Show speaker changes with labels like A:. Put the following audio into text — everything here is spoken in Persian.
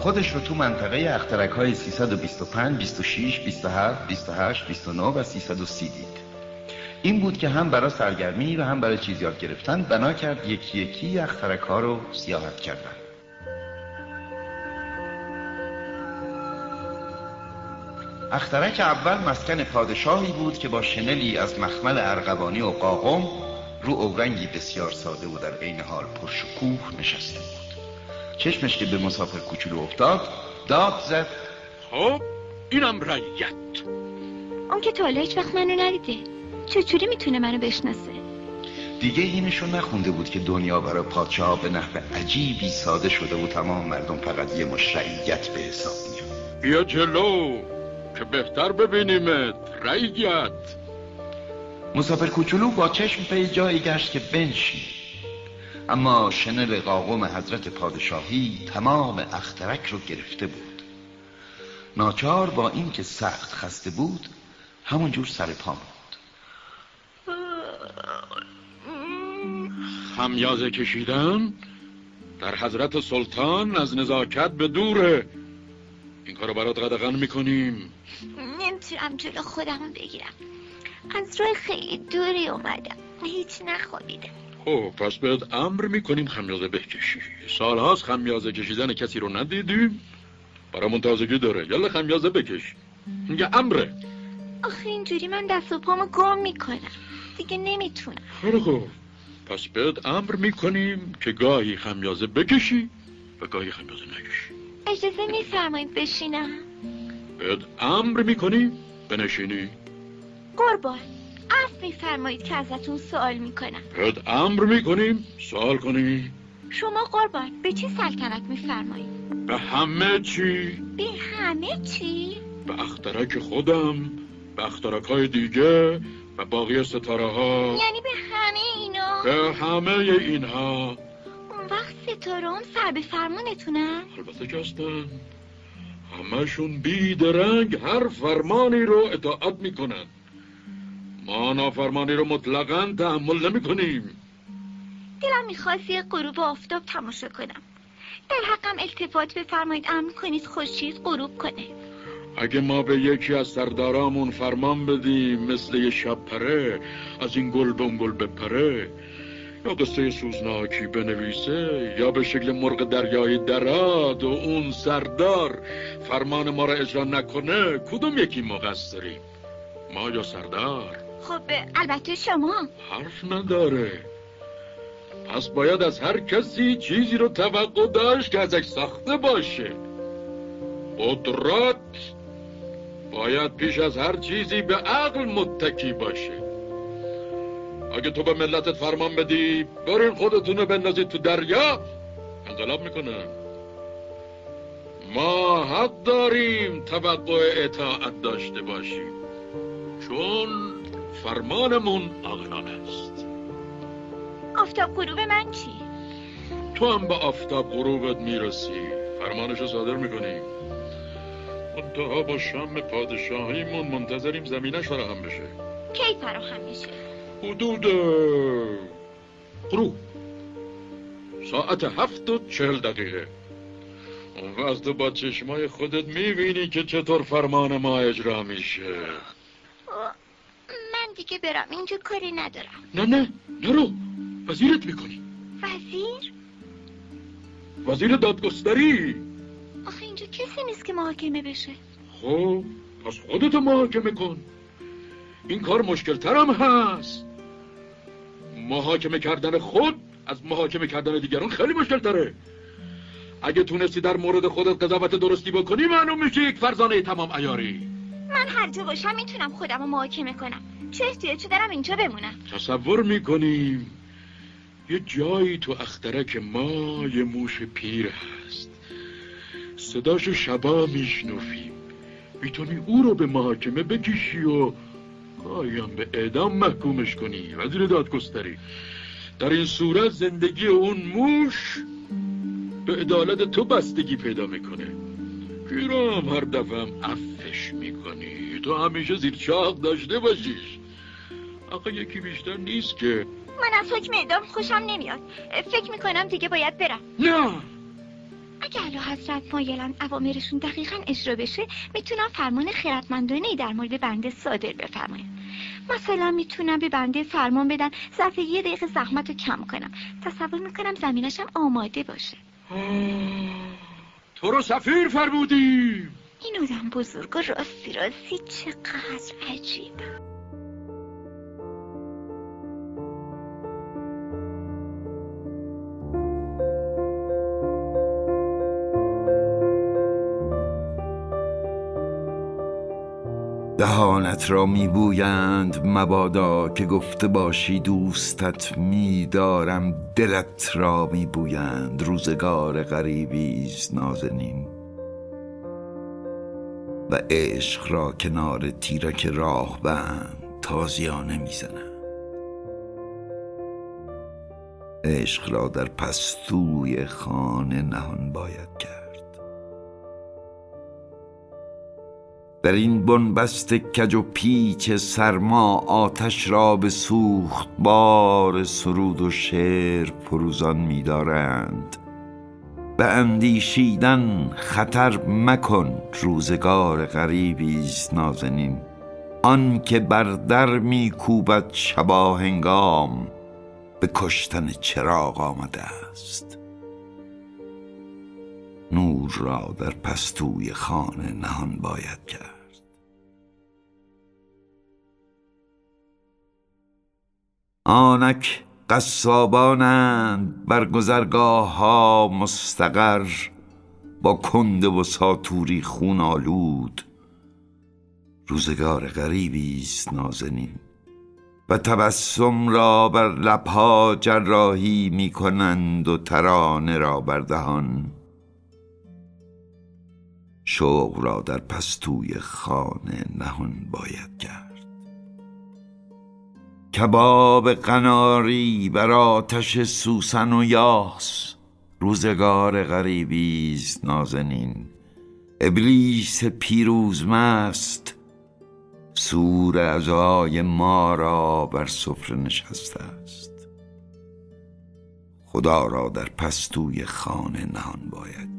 A: خودش رو تو منطقه اخترک های 325 26 27 28 29 و 330 دید. این بود که هم برای سرگرمی و هم برای چیز یاد گرفتن بنا کرد یکی یکی اخترک ها رو سیاحت کردن. اخترک اول مسکن پادشاهی بود که با شنلی از مخمل ارغوانی و قاقم رو اورنگی بسیار ساده و در عین حال پرشکوه نشسته بود. چشمش که به مسافر کوچولو افتاد داد زد.
B: خب اینم رعیت
C: اون که تا هیچ وقت منو ندیده. چجوری می‌تونه منو بشناسه؟
A: دیگه اینشو نخونده بود که دنیا برای پادشاه به نحو عجیبی ساده شده و تمام مردم فقط یه مشرعیت به حساب میاد.
B: بیا جلو که بهتر ببینیمت. رعیت
A: مسافر کوچولو با چشم به جایی گشت که بنشین. اما شنل قاقم حضرت پادشاهی تمام اخترک رو گرفته بود. ناچار با اینکه سخت خسته بود همونجور سر پا بود
B: خمیازه کشیدن در حضرت سلطان از نزاکت به دوره. این کارو برات قدغن می‌کنیم.
C: نمی‌تونم جلو خودم بگیرم. از راه خیلی دوری اومدم. هیچ نخوابیدم.
B: خب پس بهت امر می‌کنیم خمیازه بکشی. سالهاست خمیازه کشیدن کسی رو ندیدیم. برامون تازگی داره. یلا خمیازه بکش. اینگه امره.
C: آخه اینجوری من دست و پامو گم می‌کنم. دیگه نمی‌تونم.
B: خیلی خوب. پس بهت امر می‌کنیم که گاهی خمیازه بکشی و گاهی خمیازه نکشی.
C: اجازه میفرمایید بشینم.
B: بهت امر می‌کنیم بنشینی.
C: قربان. عرض میفرمایید که ازتون سوال می‌کنم.
B: بهت امر می‌کنیم. سوال کنی.
C: شما قربان به چه سلطنت میفرمایید؟
B: به همه چی.
C: به همه چی؟
B: به اخترک خودم به اخترک های دیگه و باقی ستاره ها
C: یعنی به همه اینا؟
B: به همه اینها.
C: اون وقت ستاره هم سر به فرمونتونن
B: البته که هستن. همشون بیدرنگ هر فرمانی رو اطاعت می‌کنن. ما نافرمانی رو مطلقا تحمل نمی کنیم
C: دلم می‌خواست یه غروب آفتاب تماشا کنم. در حقم التفات بفرمایید امر کنید خورشید غروب کنه.
B: اگه ما به یکی از سردارامون فرمان بدیم مثل یه شب پره از این گل به اون گل بپره یا قصه سوزناکی بنویسه یا به شکل مرغ دریایی دراد و اون سردار فرمان ما را اجرا نکنه کدوم یکی مقصریم؟ ما یا سردار؟
C: خب البته شما.
B: حرف نداره. پس باید از هر کسی چیزی رو توقع داشت که ازش ساخته باشه. قدرت باید پیش از هر چیزی به عقل متکی باشه. اگه تو به ملتت فرمان بدی برین خودتونو بندازید تو دریا. انقلاب می‌کنن ما حق داریم توقع اطاعت داشته باشیم. چون فرمانمون عاقلانه است.
C: آفتاب غروب من چی؟
B: تو هم به آفتاب غروبت می‌رسی. فرمانشو صادر می‌کنیم منتها با شم پادشاهیمون منتظریم زمینش فراهم بشه.
C: کی فراهم میشه؟
B: حدود غروب. ساعت هفت و چهل دقیقه. اون وقت با چشمای خودت می‌بینی که چطور فرمان ما اجرا میشه.
C: دیگه برم. اینجا کاری ندارم.
B: نه نه. نرو وزیرت می‌کنی.
C: وزیر؟
B: وزیر دادگستری.
C: آخه اینجا کسی نیست که محاکمه بشه.
B: خب پس خودت محاکمه کن. این کار مشکل ترم هست. محاکمه کردن خود از محاکمه کردن دیگران خیلی مشکل تره اگه تونستی در مورد خودت قضاوت درستی بکنی معلوم میشه یک فرزانه تمام ایاری
C: من هر جا باشم می‌تونم خودم رو محاکمه کنم. چه احتیاجی دارم اینجا بمونم؟
B: تصور می‌کنیم یه جایی تو اخترک ما یه موش پیر هست. صداشو شبا میشنوفیم می‌تونی او رو به محاکمه بکشی و گاهی به اعدام محکومش کنی وزیر دادگستری. در این صورت زندگی اون موش به عدالت تو بستگی پیدا می‌کنه. پیرام هر دفعه هم افش می‌کنی تو همیشه زیر چاق داشته باشیش آقا یکی بیشتر نیست که.
C: من از حکم اعدام خوشم نمیاد. فکر می‌کنم دیگه باید برم.
B: نه.
C: اگه اعلی حضرت مایلن اوامرشون دقیقا اجرا بشه می‌تونم فرمان خیرتمندانه در مورد بنده صادر بفرمایم. مثلا می‌تونم به بنده فرمان بدن ظرف یه دقیقه زحمت رو کم کنم. تصور می‌کنم زمینشم آماده باشه.
B: تو رو سفیر فرمودیم.
C: این آدم بزرگ و راستی راستی چقدر عجیبه.
A: دهانت را میبویند مبادا که گفته باشی دوستت میدارم دلت را میبویند. روزگار غریبیز نازنین. و عشق را کنار تیرک راه بند تازیانه می‌زنند عشق را در پستوی خانه نهان باید کرد. در این بنبست کج و پیچ سرما آتش را به سوخت بار سرود و شعر فروزان می‌دارند. به اندیشیدن خطر مکن روزگار غریبی است نازنین. آن که بر در میکوبد شبا هنگام به کشتن چراغ آمده است. نور را در پستوی خانه نهان باید کرد. آنک قصابانند بر گذرگاه ها مستقر با کنده و ساتوری خون آلود. روزگار غریبی است نازنین و تبسم را بر لبها جراحی می کنند و ترانه را بر دهان. شوق را در پستوی خانه نهان باید کرد. کباب قناری بر آتش سوسن و یاس. روزگار غریبی نازنین. ابلیس پیروز مست. سور اعضای ما را بر سفره نشسته است. خدا را در پستوی خانه نهان باید